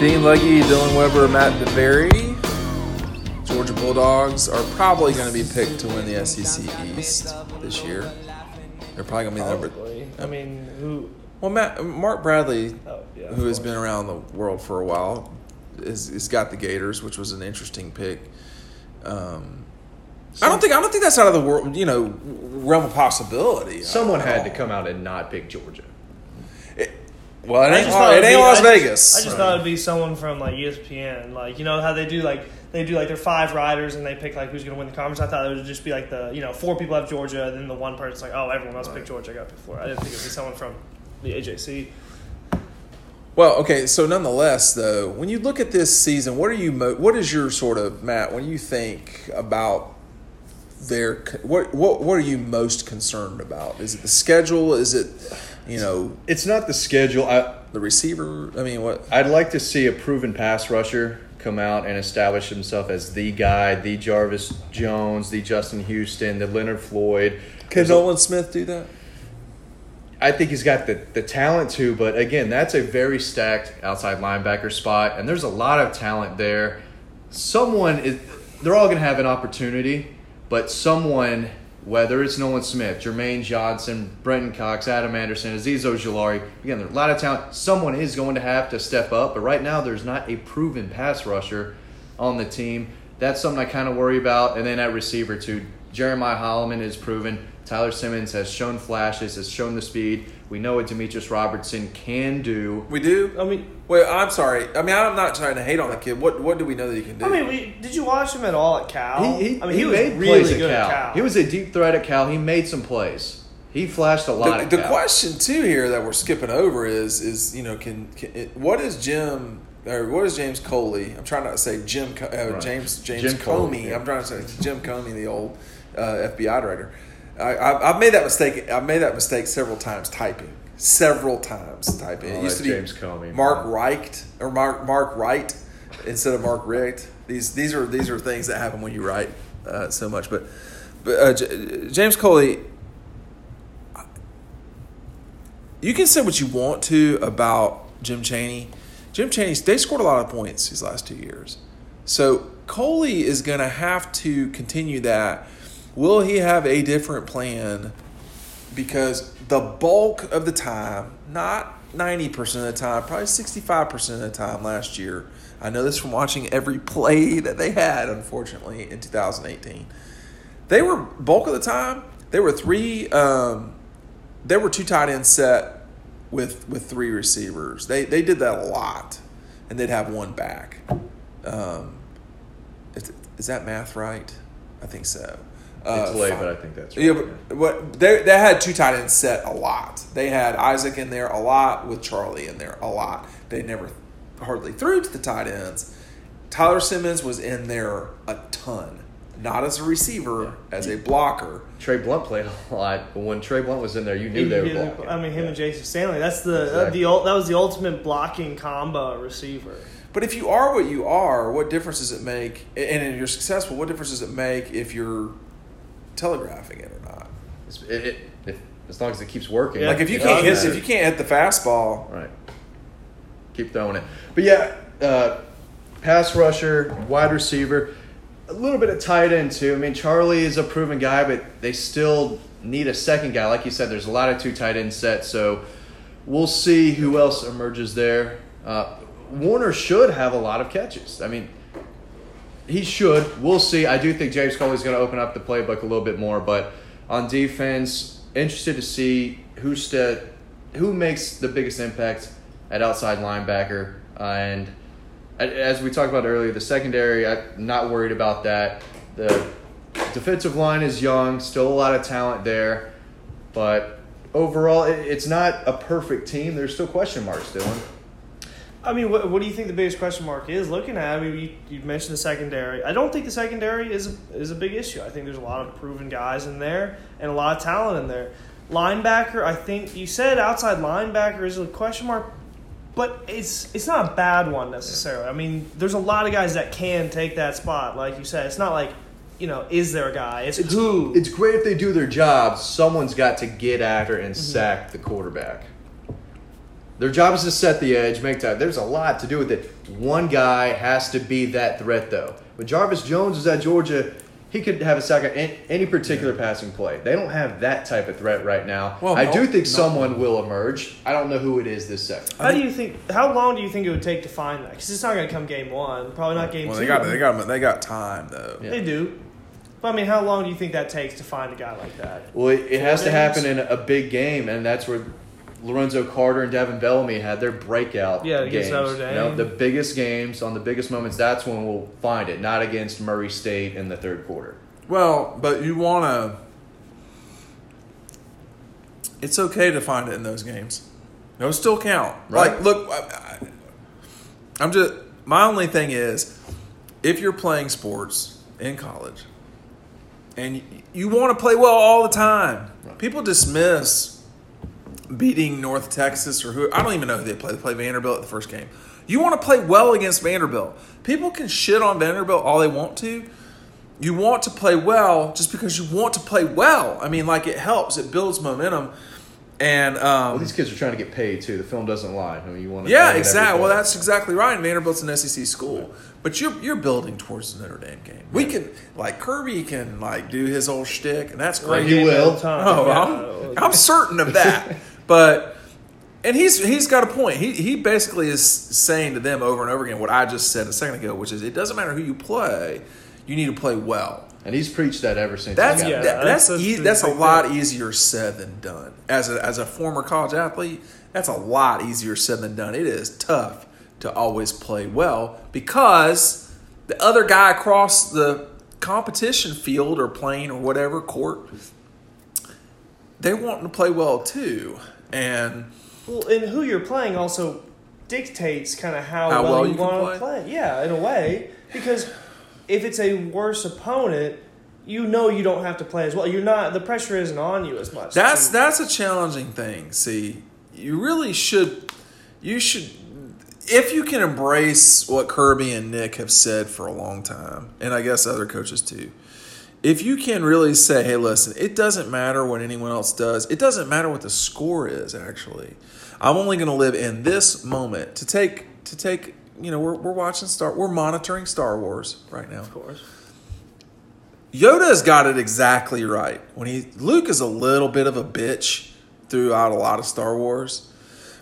Dean Legge, Dylan Weber, Matt DeBerry. Georgia Bulldogs are probably going to be picked to win the SEC East this year. They're probably going to be the number. Probably. I mean, who? Well, Matt, Mark Bradley, Oh, yeah. who has been around the world for a while, is, is got the Gators, which was an interesting pick. Um, I don't think I don't think that's out of the world, you know, realm of possibility. Someone had all. to come out and not pick Georgia. Well, it I ain't, it ain't be- Las I just- Vegas. I just thought it'd be someone from like ESPN, like you know how they do like they do like their five riders and they pick like who's going to win the conference. I thought it would just be like the you know four people have Georgia, and then the one person's like, oh, everyone else picked Georgia. I got before. I didn't think it'd be someone from the AJC. Well, okay. So, nonetheless, though, when you look at this season, what are you? Mo- what is your sort of Matt? When you think about their, what what what are you most concerned about? Is it the schedule? Is it, you know, It's not the schedule. I the receiver? I mean, what? I'd like to see a proven pass rusher come out and establish himself as the guy, the Jarvis Jones, the Justin Houston, the Leonard Floyd. Can Nolan Smith do that? I think he's got the, the talent to, but again, that's a very stacked outside linebacker spot, and there's a lot of talent there. Someone is, they're all going to have an opportunity, but someone, whether it's Nolan Smith, Jermaine Johnson, Brenton Cox, Adam Anderson, Azeez Ojulari, again, there's a lot of talent. Someone is going to have to step up, but right now there's not a proven pass rusher on the team. That's something I kind of worry about. And then at receiver, too, Jeremiah Holloman is proven. Tyler Simmons has shown flashes, has shown the speed. We know what Demetrius Robertson can do. We do. I mean, Well, I'm sorry. I mean, I'm not trying to hate on the kid. What what do we know that he can do? I mean, we, did you watch him at all at Cal? He, he, I mean, he he, was made really plays good at at Cal. Cal. He was a deep threat at Cal. He made some plays. He flashed a lot. the, at the Cal. question too here that we're skipping over is is you know can, can it, what is Jim or what is James Coley? I'm trying not to say Jim uh, Right. James James Jim Coley, Comey. yeah. I'm trying to say Jim Comey, the old uh, FBI director. I, I've made that mistake. I've made that mistake several times typing. Several times typing. Oh, it used to be James Comey. Mark Reicht or Mark Mark Wright instead of Mark Richt. These these are these are things that happen when you write uh, so much. But but uh, J- James Coley, you can say what you want to about Jim Chaney. Jim Chaney they scored a lot of points these last two years. So Coley is going to have to continue that. Will he have a different plan? Because the bulk of the time, not 90% of the time, probably 65% of the time last year, I know this from watching every play that they had, unfortunately, in 2018. They were, bulk of the time, they were three, um, they were two tight ends set with with three receivers. They they did that a lot, and they'd have one back. Um, is, is that math right? I think so. Uh, It's late, fine. but I think that's right. Yeah, but what they they had two tight ends set a lot. They had Isaac in there a lot with Charlie in there a lot. They never hardly threw to the tight ends. Tyler Simmons was in there a ton, not as a receiver, as a blocker. Trey Blount played a lot, but when Trey Blount was in there, you knew they were He- he- blocking. I mean, him Yeah. and Jayson Stanley. That's the Exactly. the ul- that was the ultimate blocking combo receiver. But if you are what you are, what difference does it make? And if you're successful, what difference does it make if you're telegraphing it or not? It's- It, it, if, as long as it keeps working. Yeah. Like if you can't hit, if you can't hit the fastball, Right. Keep throwing it. But yeah, uh, pass rusher, wide receiver, a little bit of tight end too. I mean, Charlie is a proven guy, but they still need a second guy. Like you said, there's a lot of two tight end sets, so we'll see who else emerges there. Uh, Woerner should have a lot of catches. I mean, he should. We'll see. I do think James Coley's going to open up the playbook a little bit more, but on defense, interested to see who st- who makes the biggest impact at outside linebacker. Uh, and as we talked about earlier, the secondary, I'm not worried about that. The defensive line is young, still a lot of talent there, but overall, it, it's not a perfect team. There's still question marks, Dylan. I mean, what, what do you think the biggest question mark is looking at? I mean, you, you mentioned the secondary. I don't think the secondary is a, is a big issue. I think there's a lot of proven guys in there and a lot of talent in there. Linebacker, I think you said outside linebacker is a question mark, but it's it's not a bad one necessarily. I mean, there's a lot of guys that can take that spot, like you said. It's not like you know, is there a guy? It's, who. It's great if they do their job. Someone's got to get after and mm-hmm. sack the quarterback. Their job is to set the edge, make time. There's a lot to do with it. One guy has to be that threat, though. When Jarvis Jones is at Georgia, he could have a sack at any, any particular passing play. They don't have that type of threat right now. Well, I no- do think no. someone will emerge. I don't know who it is this second. How do you think? How long do you think it would take to find that? Because it's not going to come game one. Probably not game Well, two. they got they got they got time though. Yeah. They do. But I mean, how long do you think that takes to find a guy like that? Well, it, it has to happen in a big game, and that's where Lorenzo Carter and Davin Bellamy had their breakout Yeah, games. against Notre You know, the biggest games on the biggest moments. That's when we'll find it, not against Murray State in the third quarter. Well, but you want to. It's okay to find it in those games. Those still count. Right. Like, look, I, I, I'm just. My only thing is, if you're playing sports in college, and you, you want to play well all the time, people dismiss beating North Texas or who I don't even know who they play. They play Vanderbilt at the first game. You want to play well against Vanderbilt. People can shit on Vanderbilt all they want to. You want to play well just because you want to play well. I mean, like it helps. It builds momentum. And um, Well, these kids are trying to get paid too. The film doesn't lie. I mean, you want to yeah, exactly. Well, that's exactly right. And Vanderbilt's an SEC school, Right. but you're you're building towards the Notre Dame game. We can like Kirby can like do his old shtick, and that's Right, great. he Game will. all time. Oh, Yeah. I'm, I'm certain of that. but and he's he's got a point. He he basically is saying to them over and over again what I just said a second ago, which is it doesn't matter who you play, you need to play well. And he's preached that ever since. That's Yeah, that, that's- that's that's e- that's a lot thing. easier said than done. As a as a former college athlete, that's a lot easier said than done. It is tough to always play well because the other guy across the competition field or plane or whatever court, they want to play well too. And Well, and who you're playing also dictates kind of how, How well, well you, want to play. Yeah, in a way, because if it's a worse opponent, you know you don't have to play as well. You're not. The pressure isn't on you as much. That's So- that's a challenging thing. See, you really should you should if you can embrace what Kirby and Nick have said for a long time, and I guess other coaches too. If you can really say, "Hey, listen, it doesn't matter what anyone else does. It doesn't matter what the score is. Actually, I'm only going to live in this moment to take to take. You know, we're we're watching Star. We're monitoring Star Wars right now. of course. Yoda has got it exactly right. When he Luke is a little bit of a bitch throughout a lot of Star Wars,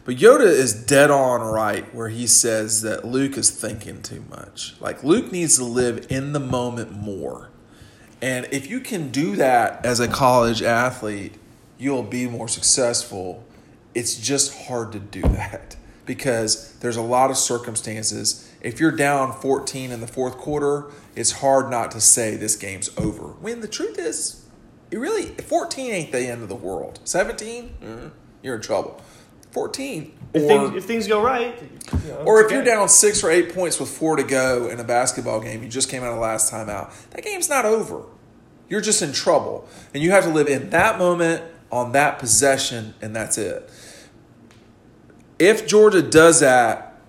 but Yoda is dead on right where he says that Luke is thinking too much. Like Luke needs to live in the moment more. And if you can do that as a college athlete, you'll be more successful. It's just hard to do that because there's a lot of circumstances. If you're down 14 in the fourth quarter, it's hard not to say this game's over. When the truth is, it really 14 ain't the end of the world. 17, mm, you're in trouble. 14 If, or things, if things go right, you know, or if you're down six or eight points with four to go in a basketball game, you just came out of last time out, that game's not over. You're just in trouble. And you have to live in that moment on that possession, and that's it. If Georgia does that,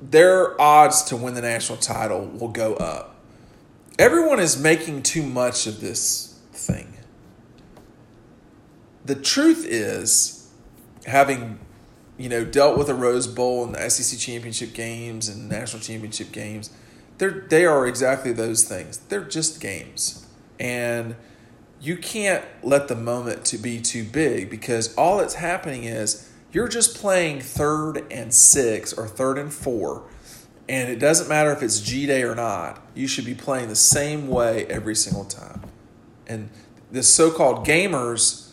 their odds to win the national title will go up. Everyone is making too much of this thing. The truth is, having you know, dealt with a Rose Bowl and the SEC championship games and national championship games, they're they are exactly those things. They're just games, and you can't let the moment to be too big because all that's happening is you're just playing third and six or third and four, and it doesn't matter if it's G Day or not. You should be playing the same way every single time, and the so-called gamers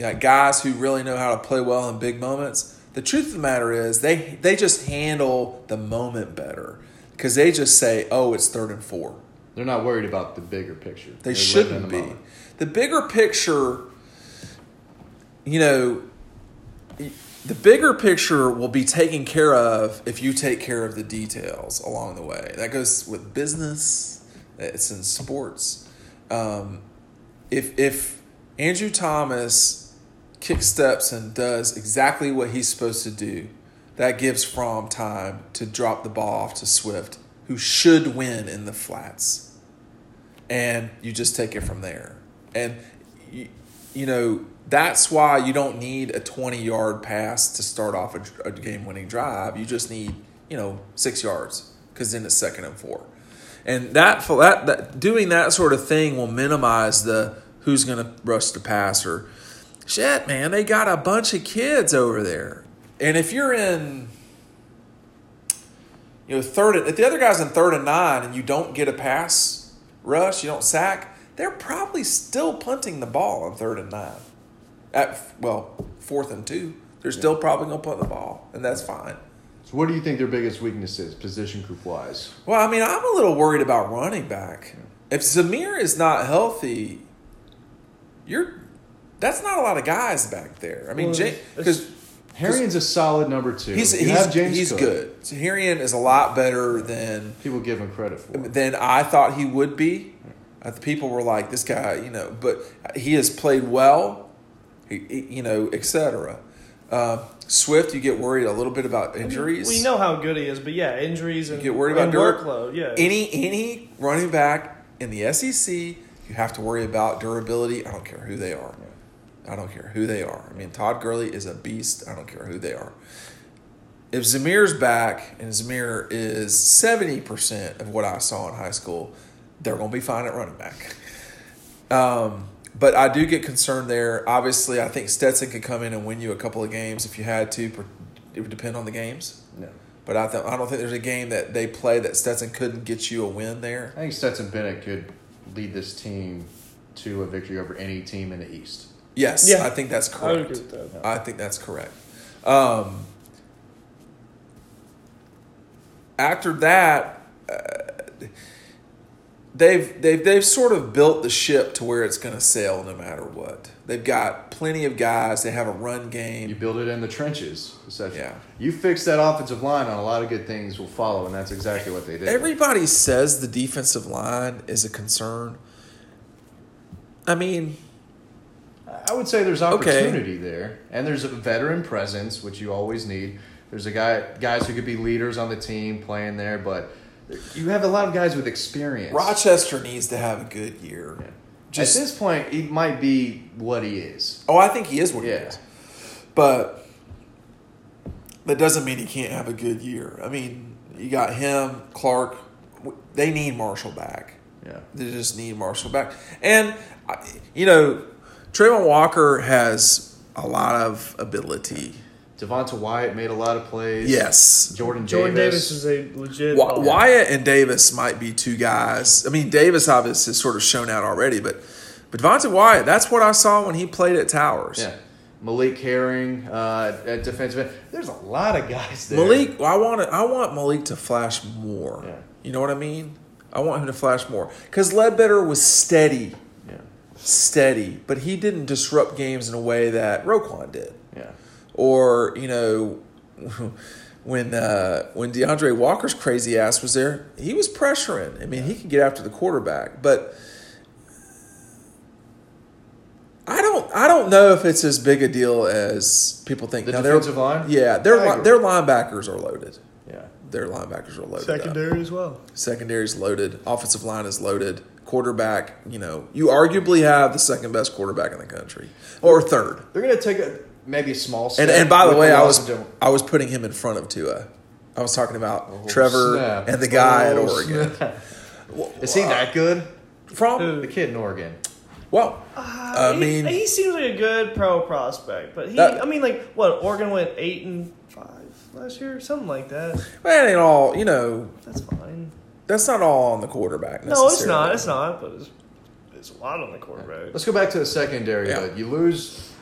yeah, guys who really know how to play well in big moments. The truth of the matter is they they just handle the moment better because they just say, "Oh, it's third and four. They're not worried about the bigger picture. They They're shouldn't the be. moment. The bigger picture, you know, the bigger picture will be taken care of if you take care of the details along the way. That goes with business. It's in sports. Um, if if Andrew Thomas kick steps and does exactly what he's supposed to do, that gives Fromm time to drop the ball off to Swift, who should win in the flats. And you just take it from there. And you, you know, that's why you don't need a 20 yard pass to start off a, a game winning drive. You just need, you know, six yards because then it's second and four. And that, that, that doing that sort of thing will minimize the who's going to rush the passer. Shit, man, they got a bunch of kids over there. And if you're in, you know, third, if the other guy's in third and nine and you don't get a pass rush, you don't sack, they're probably still punting the ball on third and nine. At well, fourth and two, they're still probably gonna punt the ball, and that's fine. So, what do you think their biggest weakness is, position group wise? Well, I mean, I'm a little worried about running back. If Zamir is not healthy, you're that's not a lot of guys back there. I mean, Well, because Herrien's a solid number two. he's You he's, James he's Cook. good. Tahirian is a lot better than People give him credit for. than I thought he would be. Uh, the people were like, "This guy, you know," but he has played well, he, he- you know, etc. Uh, Swift, you get worried a little bit about injuries. We know how good he is, but yeah, injuries and get worried about dur- workload. Yeah, any any running back in the SEC, you have to worry about durability. I don't care who they are. I don't care who they are. I mean, Todd Gurley is a beast. I don't care who they are. If Zamir's back and Zamir is seventy percent of what I saw in high school, they're going to be fine at running back. Um, but I do get concerned there. Obviously, I think Stetson could come in and win you a couple of games if you had to. It would depend on the games. No. But I, th- I don't think there's a game that they play that Stetson couldn't get you a win there. I think Stetson Bennett could lead this team to a victory over any team in the East. Yes, Yeah. I think that's I correct. agree with that. I think that's correct. Um, after that, uh, they've they've they've sort of built the ship to where it's going to sail no matter what. They've got plenty of guys. They have a run game. You build it in the trenches. essentially. Yeah. You fix that offensive line, and a lot of good things will follow, and that's exactly what they did. Everybody says the defensive line is a concern. I mean, I would say there's Okay. opportunity there, and there's a veteran presence, which you always need. There's a guy, guys who could be leaders on the team playing there, but you have a lot of guys with experience. Rochester needs to have a good year. Yeah. Just At this point, he might be what he is. oh, I think he is what he is, but that doesn't mean he can't have a good year. I mean, you got him, Clark. They need Marshall back. Yeah. They just need Marshall back, and uh, you know, Travon Walker has a lot of ability. Devonte Wyatt made a lot of plays. Yes, Jordan, Jordan Davis. Davis. is a legit. Wy- ball. Wyatt and Davis might be two guys. I mean, Davis obviously has sort of shown out already, but but Devonte Wyatt, that's what I saw when he played at Towers. Yeah. Malik Herring uh, at defensive end. There's a lot of guys there. Malik, I want I want Malik to flash more. Yeah. You know what I mean? I want him to flash more because Ledbetter was steady, Yeah. Steady, but he didn't disrupt games in a way that Roquan did. Yeah. Or you know, when uh, when D'Andre Walker's crazy ass was there, he was pressuring. I mean, he could get after the quarterback, but I don't I don't know if it's as big a deal as people think. The Now, defensive line? yeah, their I li- agree. their linebackers are loaded. Yeah. Their linebackers are loaded. up. secondary as well. Secondary's loaded. Offensive line is loaded. Quarterback, you know, you arguably have the second best quarterback in the country, or third. They're going to take a maybe a small step. And and by the way, I was of Dylan. I was putting him in front of Tua. I was talking about Oh, Trevor snap. and the guy at Oh, Oregon. snap. Is he that good? From The kid in Oregon. well, Uh, I he- mean- he, seems like a good pro prospect, but he, That- I mean, like what? Oregon went eight and five last year, something like that. that ain't all. You know, That's fine. That's not all on the quarterback. No, it's not. It's not. But it's, it's a lot on the quarterback. Let's go back to the secondary. Yeah. though. You lose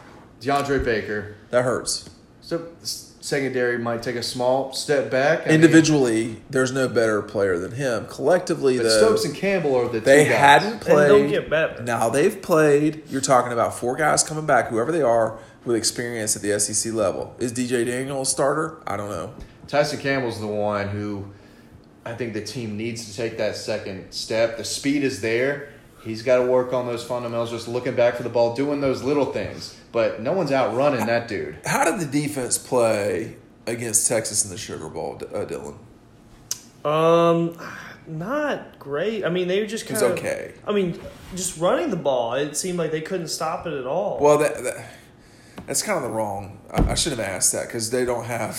DeAndre Baker. That hurts. So secondary might take a small step back. I mean, Individually, there's no better player than him. Collectively, but though, Stokes and Campbell are the they two guys. hadn't And played. don't get better. Now they've played. You're talking about four guys coming back, whoever they are, with experience at the SEC level. Is DJ Daniel a starter? I don't know. Tyson Campbell's the one who I think the team needs to take that second step. The speed is there. He's got to work on those fundamentals, just looking back for the ball, doing those little things. But no one's outrunning that dude. How did the defense play against Texas in the Sugar Bowl, uh, Dylan? Um, not great. I mean, they were just It was kind of okay. I mean, just running the ball, it seemed like they couldn't stop it at all. Well, that, that that's kind of the wrong. I, I should have asked that because they don't have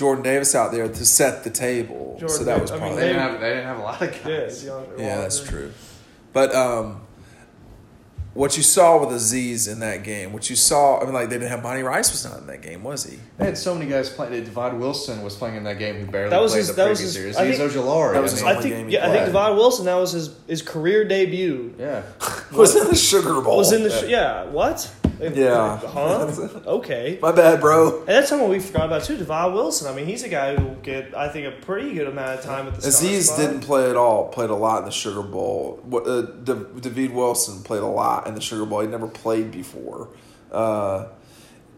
Jordan Davis out there to set the table. so that was Davis- I mean, probably They they- didn't have they didn't have a lot of yeah, guys. DeAndre yeah, that's true. But um, what you saw with Azeez in that game, what you saw, I mean, like they didn't have Bonnie Rice was not in that game, was he? They had so many guys playing. Divaad Wilson was playing in that game who barely That was played his- the that was previous his- years. I He's think- Ojulari. That was I his mean, I only game think he yeah, I think played. Devon Wilson that was his his career debut. yeah. Was in the Sugar Bowl. Was in the sh- yeah what? Yeah. Huh? Okay. My bad, bro. And that's someone we forgot about too, Devon Wilson. I mean, he's a guy who will get, I think, a pretty good amount of time at the start Azeez spot. didn't play at all. Played a lot in the Sugar Bowl. What, Uh, Da- David Wilson played a lot in the Sugar Bowl. He never played before. Uh,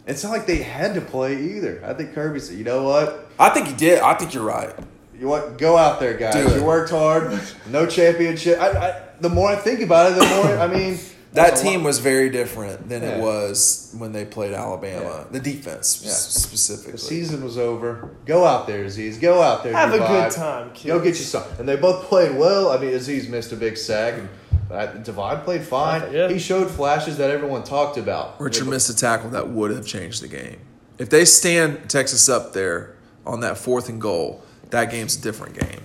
It's not like they had to play either. I think Kirby said, "You know what? I think he did. I think you're right. You what? Go out there, guys. You worked hard. No championship. I, I, the more I think about it, the more I mean That team lot- was very different than it was when they played Alabama. Yeah. The defense Yeah. specifically. The season was over. Go out there, Azeez. Go out there. Have a Divaad. good time, kids. Go get you some. And they both played well. I mean, Azeez missed a big sack, and uh, Divaad played fine. Yeah. He showed flashes that everyone talked about. Richard missed a tackle that would have changed the game. If they stand Texas up there on that fourth and goal, that game's a different game.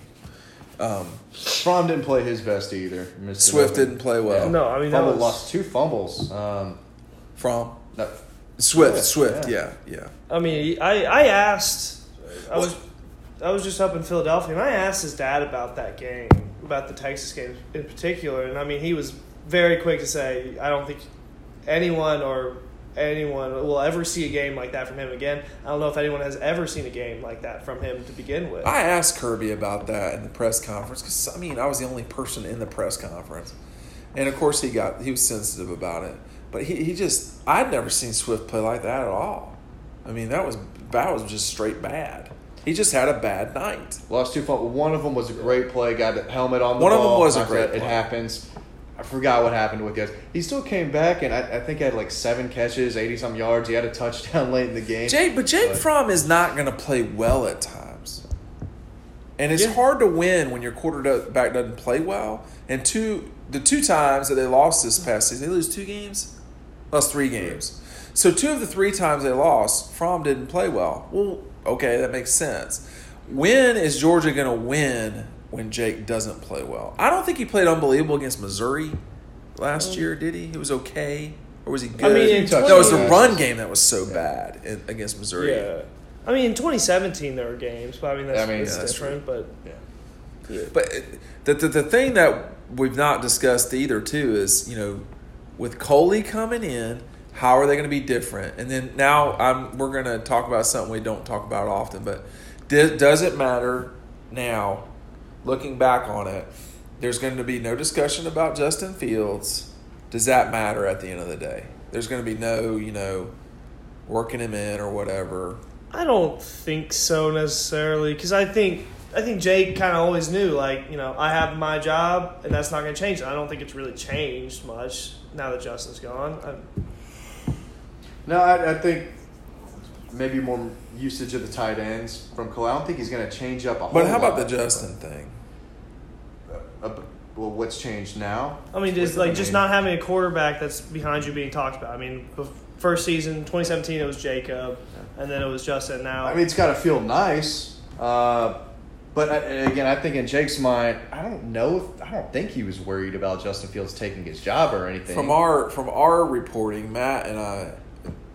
Um, Fromm didn't play his best either. Missed Swift another- didn't play well. No, I mean that Fumble was. lost two fumbles. Um, From no, Swift, Swift, Swift, yeah, yeah. I mean, I I asked. I was I was just up in Philadelphia, and I asked his dad about that game, about the Texas game in particular, and I mean, he was very quick to say, "I don't think anyone or anyone will ever see a game like that from him again." I don't know if anyone has ever seen a game like that from him to begin with. I asked Kirby about that in the press conference because I mean I was the only person in the press conference, and of course he got he was sensitive about it. But he, he just I'd never seen Swift play like that at all. I mean that was that was just straight bad. He just had a bad night. lost two fumbles. One of them was a great play. Got a helmet on the One of them was a great. It play. happens. I forgot what happened with guys. He still came back, and I, I think he had like seven catches, eighty some yards. He had a touchdown late in the game. Jake, but Jake But- Fromm is not going to play well at times, and it's Yeah. hard to win when your quarterback doesn't play well. And two, the two times that they lost this past season, they lose two games, three games. So two of the three times they lost, Fromm didn't play well. Well, okay, that makes sense. When is Georgia going to win when Jake doesn't play well? I don't think he played unbelievable against Missouri last mm. year, did he? He was okay, or was he good? I mean, in no, it was the run game that was so bad in, against Missouri. yeah. I mean, in 2017 there were games, but I mean that's, I mean, that's yeah, that's different. But Yeah. But the, the the thing that we've not discussed either too is you know with Coley coming in, how are they going to be different? And then now I'm we're going to talk about something we don't talk about often, but di- does it matter now? Looking back on it, there's going to be no discussion about Justin Fields. Does that matter at the end of the day? There's going to be no you know working him in or whatever. I don't think so necessarily because I think I think Jake kind of always knew like you know I have my job and that's not going to change. I don't think it's really changed much now that Justin's gone. I, No, I, I think maybe more usage of the tight ends from Cole. I don't think he's going to change up a whole But how about the Justin thing? Uh, well, what's changed now? I mean, just like just not having a quarterback that's behind you being talked about. I mean, first season 2017 it was Jacob, and then it was Justin. Now I mean, it's got to feel nice. Uh, but I, again, I think in Jake's mind, I don't know. If, I don't think he was worried about Justin Fields taking his job or anything. From our from our reporting, Matt and I,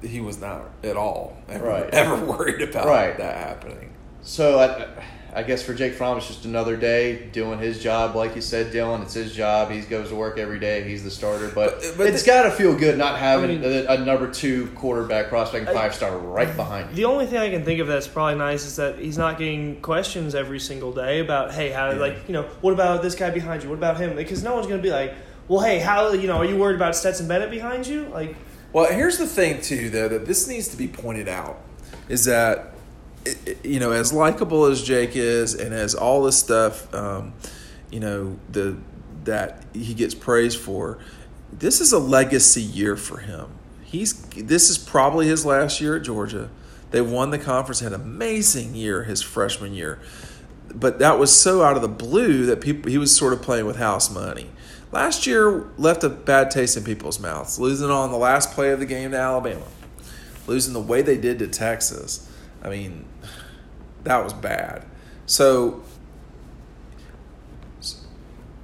he was not at all ever, Right. ever worried about Right. that happening. So I, I guess for Jake Fromm, it's just another day doing his job. Like you said, Dylan, it's his job. He goes to work every day. He's the starter. But, But- but it's the- got to feel good not having I mean- a, a number two quarterback prospect, five star right behind you. The only thing I can think of that's probably nice is that he's not getting questions every single day about, hey, how, Yeah. like, you know, what about this guy behind you? What about him? Because no one's going to be like, well, hey, how, you know, are you worried about Stetson Bennett behind you? Like, Well, here's the thing too, though, that this needs to be pointed out is that it- it- you know, as likable as Jake is, and as all this stuff, um, you know, the that he gets praised for, this is a legacy year for him. He's this is probably his last year at Georgia. They won the conference, had an amazing year his freshman year. but that was so out of the blue that people he was sort of playing with house money. Last year left a bad taste in people's mouths, losing on the last play of the game to Alabama, losing the way they did to Texas. I mean, that was bad. So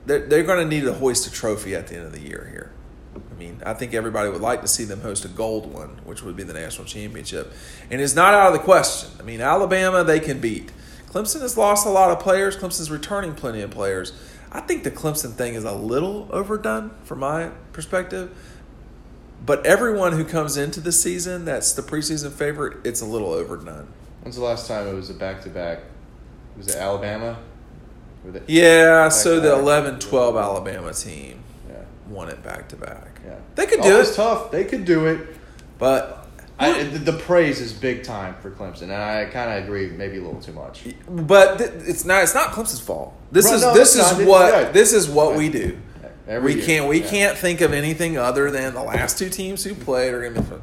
they're, they're going to need to hoist a trophy at the end of the year here. I mean, I think everybody would like to see them host a gold one, which would be the national championship. And it's not out of the question. I mean, Alabama, they can beat. Clemson has lost a lot of players. Clemson's returning plenty of players. I think the Clemson thing is a little overdone from my perspective. But everyone who comes into the season that's the preseason favorite, it's a little overdone. When's the last time it was a back to back? Was it Alabama? Yeah, so the Back-to-back. 11 12 Alabama team Yeah. won it back to back. Yeah. They could do it, tough. They could do it. but I, the, the praise is big time for Clemson, and I kind of agree, maybe a little too much. but th- it's not it's not Clemson's fault. This Right, is no, this is not. What right. this is what we do. Every we year. can't we Yeah. can't think of anything other than the last two teams who played are going to be fun.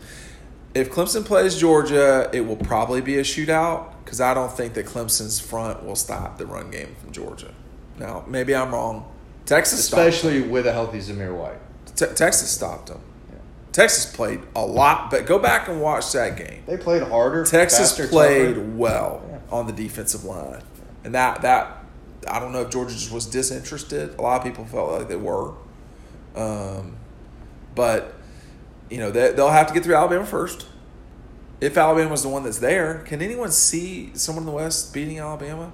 If Clemson plays Georgia, it will probably be a shootout because I don't think that Clemson's front will stop the run game from Georgia. Now, maybe I'm wrong. Texas stopped especially with a healthy Zamir White. Te- Texas stopped them. Yeah. Texas played a lot, but go back and watch that game. They played harder. Texas faster, played tougher. well Yeah. on the defensive line, and that that I don't know if Georgia just was disinterested. A lot of people felt like they were, um, but you know they, they'll have to get through Alabama first. If Alabama was the one that's there, can anyone see someone in the West beating Alabama?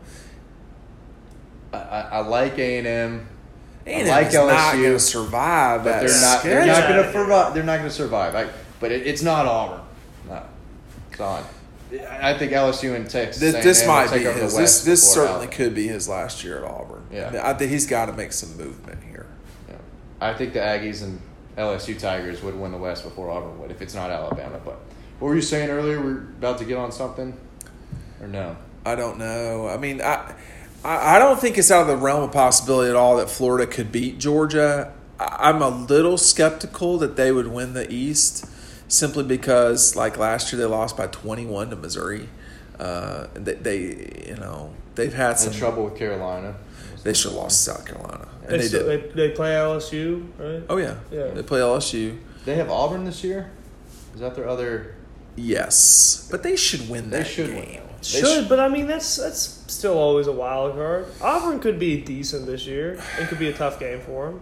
I, I, I like A and M. And like is not LSU, going to survive But they're not. They're not going to survive. They're not going to survive. But it, it's not Auburn. No, it's on. I I think LSU and Texas. This, this might be his. This this certainly Alabama. could be his last year at Auburn. Yeah. I, think he's got to make some movement here. Yeah. I think the Aggies and LSU Tigers would win the West before Auburn would if it's not Alabama. But what were you saying earlier? We're about to get on something, or no? I don't know. I mean, I I don't think it's out of the realm of possibility at all that Florida could beat Georgia. I'm a little skeptical that they would win the East, simply because like last year they lost by 21 to Missouri. Uh, they, they you know they've had In some trouble with Carolina. They should have lost to South Carolina, and They, they still- did. they, they play LSU, right? Oh yeah, Yeah. they play LSU. They have Auburn this year. Is that their other? Yes, but they should win They that should win game. that one. They Should, sh- but I mean that's that's still always a wild card. Auburn could be decent this year. It could be a tough game for them.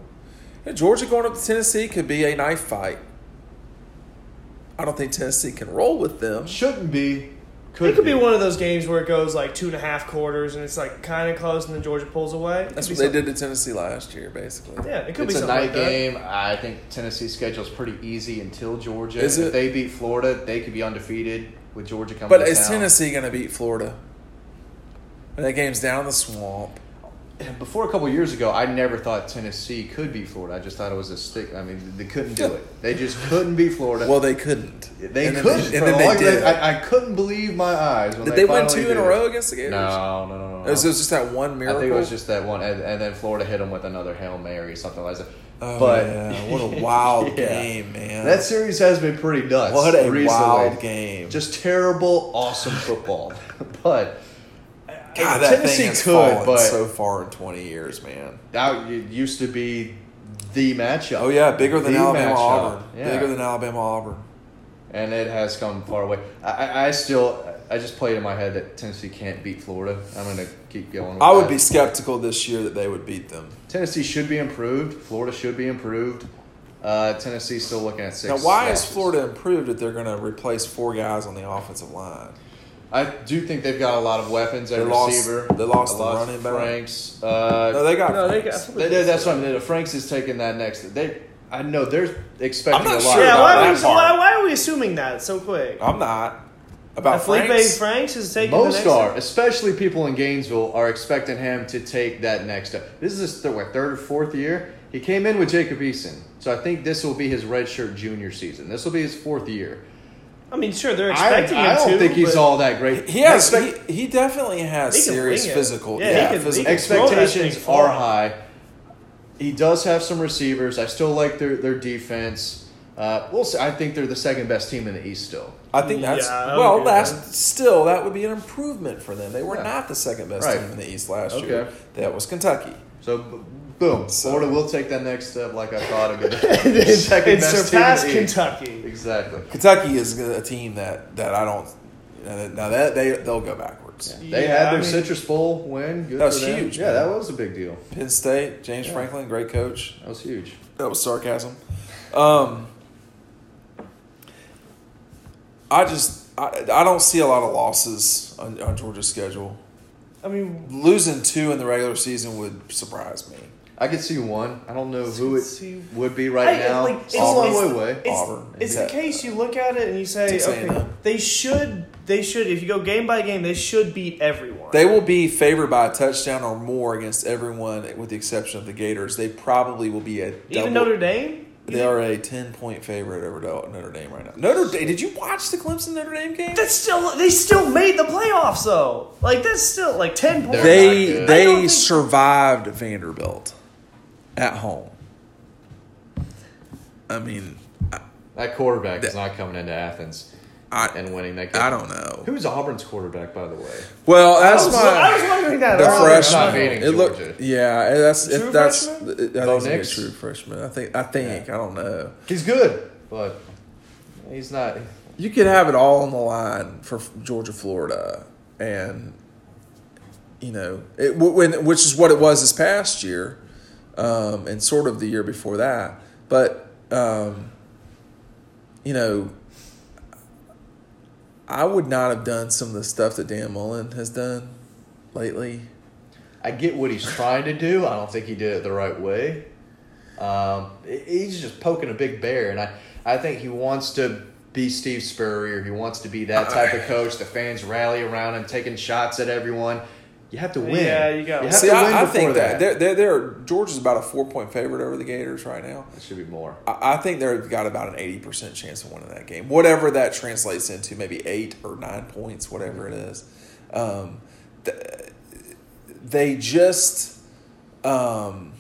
Yeah, Georgia going up to Tennessee could be a knife fight. I don't think Tennessee can roll with them. Shouldn't be. Could it could be. be one of those games where it goes like two and a half quarters and it's like kind of close and then Georgia pulls away. It That's what they did to Tennessee last year, basically. Yeah, it could It's be a something night like that. game. I think Tennessee's schedule is pretty easy until Georgia. Is if it? they beat Florida, they could be undefeated with Georgia coming. But to is town. Tennessee going to beat Florida? And that game's down the swamp. Before a couple years ago, I never thought Tennessee could beat Florida. I just thought it was a stick. I mean, they couldn't do it. They just couldn't beat Florida. Well, they couldn't. they and couldn't. and then they did. I, I couldn't believe my eyes when did they, they win two in a row against the Gators? No, no, no, no. It was no. just that one miracle. I think it was just that one, and, and then Florida hit them with another hail mary, something like that. Oh, but yeah. what a wild Yeah. game, man! That series has been pretty nuts. what a recently. wild game. Just terrible, awesome football. but God, that Tennessee thing has could, fallen but so far in twenty years, man. that it used to be the matchup. Oh yeah, bigger than The Alabama matchup. Auburn. Yeah. Bigger than Alabama Auburn. and it has come far away. I, I, still, I just played in my head that Tennessee can't beat Florida. I'm going to keep going. With I would that. be skeptical this year that they would beat them. Tennessee should be improved. Florida should be improved. Uh, Tennessee's still looking at six. Now, why is. Florida improved if they're going to replace four guys on the offensive line? I do think they've got a lot of weapons at They lost- receiver. they lost A the lot of running back. Franks. Uh, No, they got. No, they got. They, they, that's what I mean. Franks is taking that next. They, I know they're expecting I'm not a lot. sure Yeah, about why are, we, part. why, why are we assuming that so quick? I'm not about That Feleipe Franks. Franks is taking the Most next are, especially people in Gainesville, are expecting him to take that next step. This is his th- what, third or fourth year. He came in with Jacob Eason, so I think this will be his redshirt junior season. This will be his fourth year. I mean, sure, they're expecting I him I don't to. think he's all that great. He has. Expect- he, he definitely has He serious physical. Yeah, Yeah, he can- physical. he can throw that thing expectations are high. He does have some receivers. I still like their their defense. Uh, we'll see. I think they're the second best team in the East still. I think that's Yeah, well. agree That's that. still that would be an improvement for them. They were Yeah. not the second best Right. team in the East last year. That was Kentucky. So, b- boom. So- Florida will take that next step, like I thought of it. and second best surpass team in. Kentucky. Exactly. Kentucky is a team that that I don't. Now that they they'll go backwards. They Yeah, had I their mean- Citrus Bowl win. Good That was huge, Yeah, man. that was a big deal. Penn State, James Yeah. Franklin, great coach. That was huge. That was sarcasm. Um, I just I, I don't see a lot of losses on, on Georgia's schedule. I mean, Losing two in the regular season would surprise me. I could see one. I don't know who it See- would be right I- now. like, it's a long way. It's, Auburn. it's Yeah. the case you look at it and you say, Texas okay, A&M. they should, they should. If you go game by game, they should beat everyone. They will be favored by a touchdown or more against everyone, with the exception of the Gators. They probably will be a double, Even Notre Dame. They are a ten point favorite over Notre Dame right now. Notre Dame. Did you watch the Clemson Notre Dame game? That's still they still made the playoffs though. Like that's still like ten points. They're They not good. I don't they think- survived Vanderbilt at home. I mean, That quarterback is not coming into Athens I and winning that. game. I don't know. Who's Auburn's quarterback, by the way? Well, I that's was, I was my wondering that. the freshman. Not beating It looked, yeah, that's True if that's freshman? I think Bo a Nix? true freshman. I think I think I don't know. He's good, but he's not. You could have it all on the line for Georgia, Florida, and you know, it, when which is what it was this past year, um, and sort of the year before that. But um, you know, I would not have done some of the stuff that Dan Mullen has done lately. I get what he's trying to do. I don't think he did it the right way. Um, he's just poking a big bear, and I, I think he wants to be Steve Spurrier. He wants to be that type of coach. The fans rally around him, taking shots at everyone. You have to win. Yeah, you gotta You have See, to win I, I think that. that they're, they're, they're Georgia's about a four point favorite over the Gators right now. It should be more. I I think they've got about an eighty percent chance of winning that game, whatever that translates into, maybe eight or nine points, whatever it is. Um, th- they just um,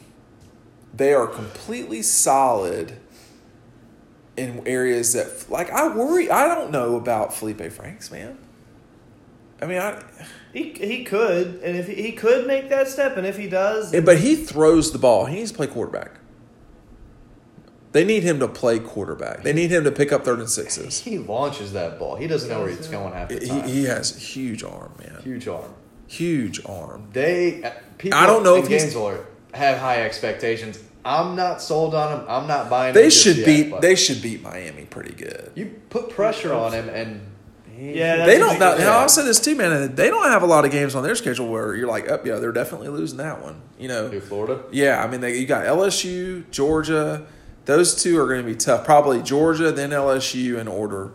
they are completely solid in areas that, like, I worry. I don't know about Feleipe Franks, man. I mean, I. He, he could, and if he, he could make that step, and if he does, But he throws the ball. He needs to play quarterback. They need him to play quarterback. They need him to pick up third and sixes. He launches that ball. He doesn't know where it's going half the He, time. he has a huge arm, man. Huge arm. Huge arm. They uh, people. I don't know in if he's- Gainesville are- have high expectations. I'm not sold on him. I'm not buying. They him just should yet, beat. but They should beat Miami pretty good. You put pressure on him, and he, Yeah, They don't. big Now, I'll say this too, man. They don't have a lot of games on their schedule where you're like, oh yeah, they're definitely losing that one. You know. do Florida. Yeah, I mean, they, you got LSU, Georgia. Those two are going to be tough. Probably Georgia, then LSU in order.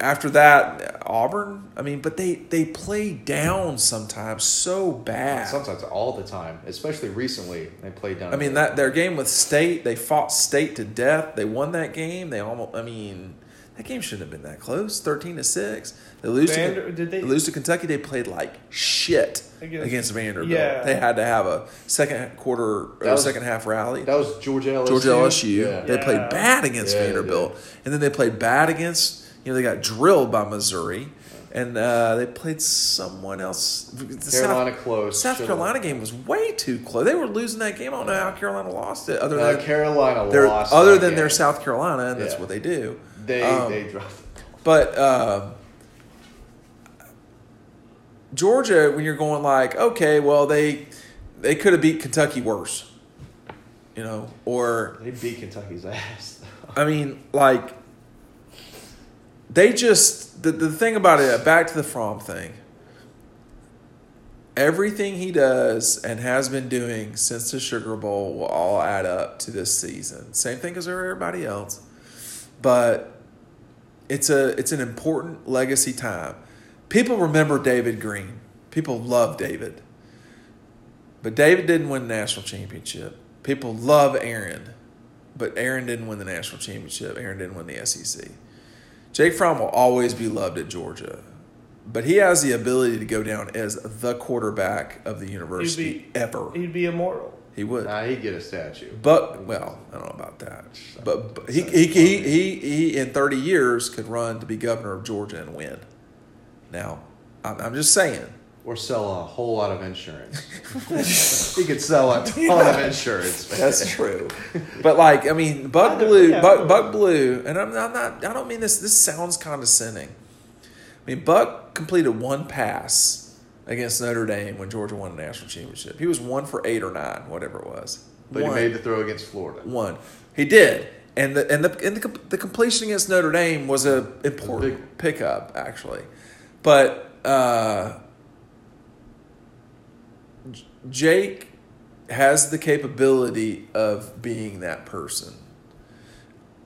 After that, Auburn. I mean, but they they play down sometimes so bad. Sometimes all the time, especially recently, they played down. I mean that their game with State, they fought State to death. They won that game. They almost. I mean, that game shouldn't have been that close. Thirteen to six. They lose Vander- to did they- lose to Kentucky. They played like shit Against- against, Vanderbilt. Yeah. They had to have a second quarter That or was- second half rally. that was Georgia LSU. Georgia LSU. Yeah. They Yeah. played bad against Yeah, Vanderbilt, and then they played bad against. You know, they got drilled by Missouri, and uh, they played someone else. The Carolina South, close. South Should've- Carolina game was way too close. They were losing that game. I don't know how Carolina lost it. Other Uh, than Carolina they're, lost. other that than game. their South Carolina, and that's what they do. They um, they dropped. But uh, Georgia, when you're going like, okay, well they they could have beat Kentucky worse, you know, or They beat Kentucky's ass. I mean, like, they just the the thing about it. Back to the Fromm thing. Everything he does and has been doing since the Sugar Bowl will all add up to this season. Same thing as everybody else, but it's a it's an important legacy time. People remember David Greene. People love David. But David didn't win the national championship. People love Aaron. But Aaron didn't win the national championship. Aaron didn't win the SEC. Jake Fromm will always be loved at Georgia. But he has the ability to go down as the quarterback of the university He'd ever. he'd be immortal. He would. Nah, he'd get a statue. But well, I don't know about that. But, but he, he, he he he in thirty years could run to be governor of Georgia and win. Now, I'm, I'm just saying. Or sell a whole lot of insurance. he could sell a ton of insurance. man. That's true. But like, I mean, Buck I Belue, yeah, Buck. Buck Belue, and I'm, I'm not. I don't mean this. This sounds condescending. I mean, Buck completed one pass against Notre Dame when Georgia won the national championship. He was one for eight or nine, whatever it was. But One. he made the throw against Florida. One. He did. And the and the and the, the completion against Notre Dame was a important big- pickup actually, but uh, Jake has the capability of being that person,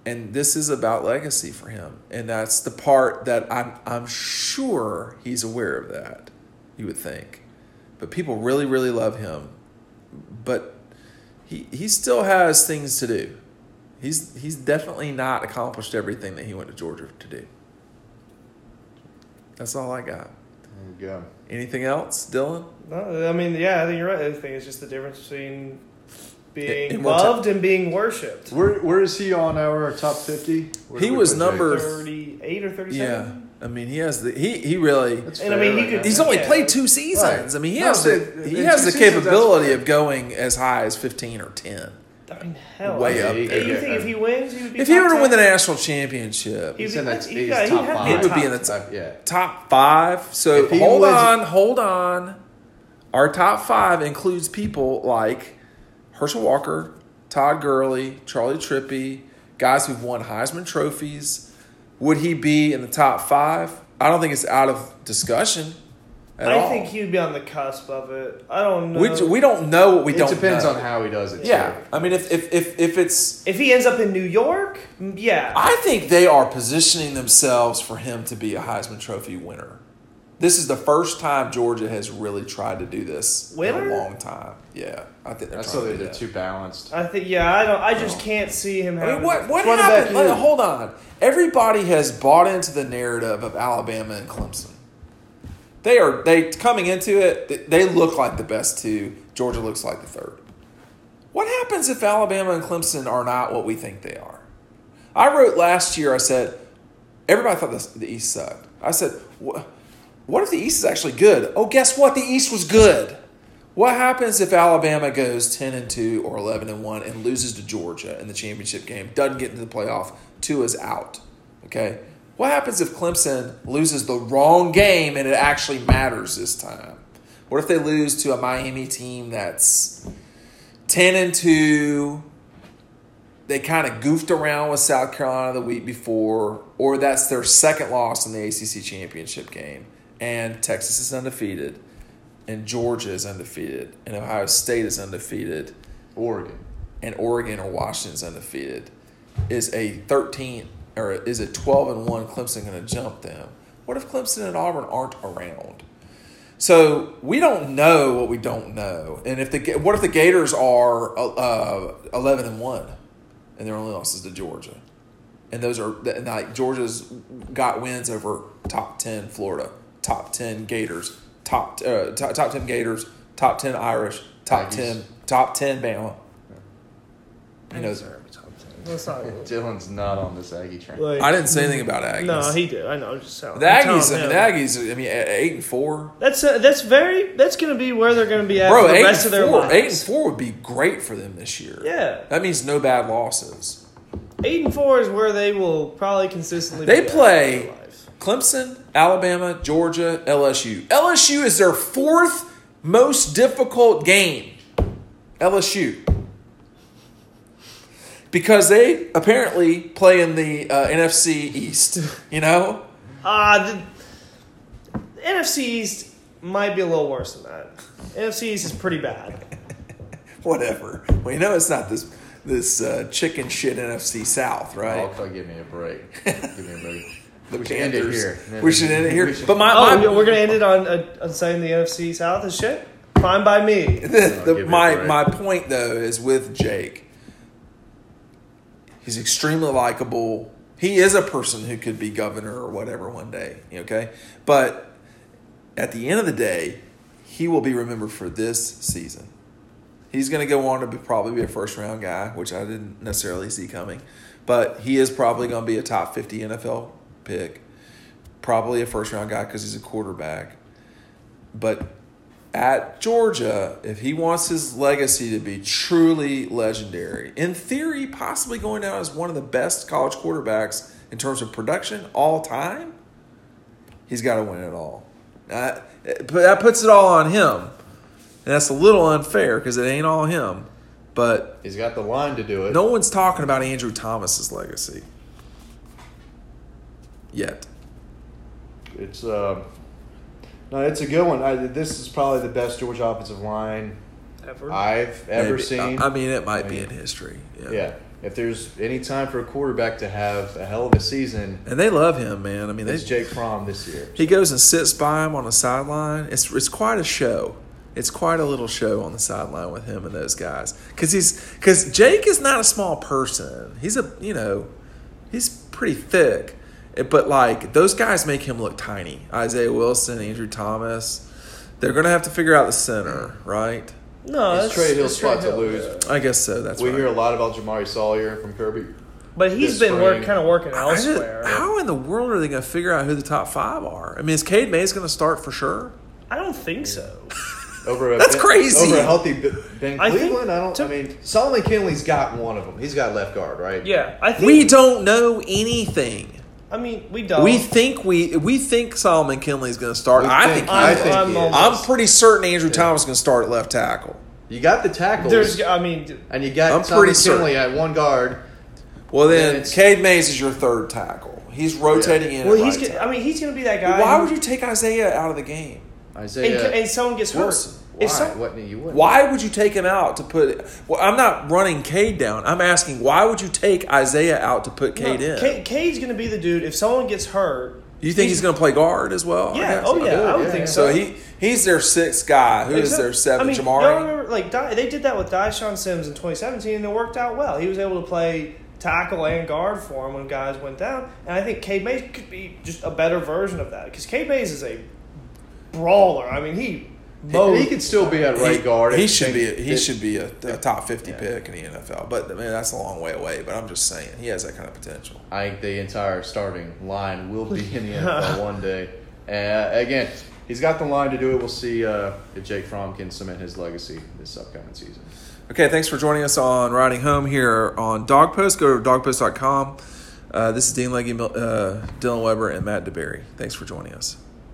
and this is about legacy for him, and that's the part that I'm I'm sure he's aware of that. You would think, but people really really love him, but he he still has things to do. He's he's definitely not accomplished everything that he went to Georgia to do. That's all I got. There go. Anything else, Dylan? No, I mean, yeah, I think you're right. I think it's just the difference between being In what loved and being worshipped. Where where is he on our top fifty? Where He was number- Thirty-eight or thirty seven. Yeah, thirty-seven. I mean he has the he he really. That's And I mean, he could- He's only Yeah. played two seasons. Right. I mean, he No, has so uh, the he has the capability of going as high as fifteen or ten. I mean, hell. Way I mean, up You there. think if he wins, he would be If he top were to win the national championship, He'd He's be- in the he's- he's yeah, he'd top five. be He would be in the Top- yeah. top five. So hold wins- on, hold on. Our top five includes people like Herschel Walker, Todd Gurley, Charley Trippi, guys who've won Heisman trophies. Would he be in the top five? I don't think it's out of discussion at I all. think he'd be on the cusp of it. I don't know. we, we don't know what we it don't It depends know. on how he does it. Yeah, too. I mean, if if if, if it's if he ends up in New York, mm, yeah. I think they are positioning themselves for him to be a Heisman Trophy winner. This is the first time Georgia has really tried to do this in a long time. Yeah, I think they're That's trying so to they're that. too balanced. I think yeah. I don't. I just oh. can't see him I mean, what what happened? Like, hold on. Everybody has bought into the narrative of Alabama and Clemson. They are they coming into it. they- They look like the best two. Georgia looks like the third. What happens if Alabama and Clemson are not what we think they are? I wrote last year. I said everybody thought the, the East sucked. I said, "Wha- what if the East is actually good? Oh, guess what? The East was good. What happens if Alabama goes ten and two or eleven and one and loses to Georgia in the championship game? Doesn't get into the playoff. Two is out. Okay. What happens if Clemson loses the wrong game and it actually matters this time? What if they lose to a Miami team that's ten and two? They kind of goofed around with South Carolina the week before, or that's their second loss in the ACC championship game, and Texas is undefeated, and Georgia is undefeated, and Ohio State is undefeated, Oregon. and Oregon or Washington is undefeated. Is a thirteen or is a twelve and one Clemson going to jump them? What if Clemson and Auburn aren't around? So we don't know what we don't know, and if the what if the Gators are uh, eleven and one, and their only losses to Georgia, and those are like Georgia's got wins over top ten Florida, top ten Gators, top uh, top, top ten Gators, top ten Irish, top Aggies. ten top ten Bama. You know, Let's not. Dylan's not on this Aggie train. Like, I didn't say anything about Aggies. No, he did. I know. I'm just telling. the Aggies. I mean, the. Aggies. I mean, eight and four. That's uh, that's very. That's going to be where they're going to be at Bro, for the eight rest and of their four. lives. Eight and four would be great for them this year. Yeah, That means no bad losses. eight and four is where they will probably consistently. They be play- in their. Clemson, Alabama, Georgia, LSU. LSU is their fourth most difficult game. LSU. Because they apparently play in the uh, NFC East, you know? Ah, the, the NFC East might be a little worse than that. NFC East is pretty bad. Whatever. Well, you know it's not this this uh, chicken shit NFC South, right? Oh, give me a break. Give me a break. The we should end it Panthers. here. We should end it here. But my, Oh, my we're going to end it on uh, on saying the NFC South is shit. Fine by me. the, the, give you a my break. my point though is with Jake. He's extremely likable. He is a person who could be governor or whatever one day. Okay, but at the end of the day, he will be remembered for this season. He's going to go on to be, probably be a first round guy, which I didn't necessarily see coming. But he is probably going to be a top 50 NFL pick. Probably a first round guy because he's a quarterback. But at Georgia, if he wants his legacy to be truly legendary, in theory, possibly going down as one of the best college quarterbacks in terms of production all time, he's got to win it all. Uh, but that puts it all on him. And that's a little unfair because it ain't all him. But He's got the line to do it. no one's talking about Andrew Thomas's legacy yet. It's uh, no, it's a good one. I, this is probably the best Georgia offensive line Ever. I've ever Maybe. seen. I I mean, it might I be in history. Yeah. yeah, if there's any time for a quarterback to have a hell of a season, And they love him, man. I mean, they, it's Jake Fromm this year. he goes and sits by him on the sideline. It's it's quite a show. It's quite a little show on the sideline with him and those guys. Because he's because Jake is not a small person. He's a you know, he's pretty thick. But like those guys make him look tiny. Isaiah Wilson, Andrew Thomas. They're gonna have to figure out the center, right? no, It's that's Trey Hill's it's Trey spot to lose. I guess so. That's we right. hear a lot about Jamaree Salyer from Kirby. But he's been work, kind of working I just- elsewhere. how in the world are they going to figure out who the top five are? I mean, is Cade Mays going to start for sure? I don't think so. Over a That's Ben- crazy. Over a healthy B- Ben I think Cleveland, I don't. to- I mean, Solomon Kindley's got one of them. He's got left guard, right? Yeah, I think We don't know anything. I mean, we don't. We think we we think Solomon Kindley's going to start. We I think- think, I think. I'm, he is. almost- I'm pretty certain Andrew Thomas is going to start at left tackle. You got the tackles, There's, I mean, and you got I'm Solomon pretty certain. Kindley at one guard. Well, Then then Cade Mays is your third tackle. He's rotating in. well, at he's. right Gonna. I mean, he's going to be that guy. Why who- would you take Isaiah out of the game? Isaiah and someone gets hurt. Why? Some, What, you wouldn't. Why would you take him out to put? Well, I'm not running Cade down. I'm asking why would you take Isaiah out to put Cade no, in? Cade, Cade's going to be the dude. If someone gets hurt, you think he's, going to play guard as well? Yeah. Oh yeah. Okay, I would yeah, think so. So he he's their sixth guy. Who is their seventh? I mean, Jamaree. remember, like they did that with Dyshon Sims in 2017, and it worked out well. He was able to play tackle and guard for him when guys went down, and I think Cade Mays could be just a better version of that because Cade Mays is a brawler. I mean, he He, he could still be at right he, guard. He should be. think A, he that- should be a, a top fifty Yeah. pick in the NFL. But I mean, that's a long way away. But I'm just saying he has that kind of potential. I think the entire starting line will be in the NFL one day. Uh, again, he's got the line to do it. We'll see uh, if Jake Fromm can cement his legacy this upcoming season. Okay, thanks for joining us on Riding Home here on Dawg Post. Go to dawgpost.com. Uh, this is Dean Legge, uh, Dylan Weber, and Matt DeBerry. Thanks for joining us.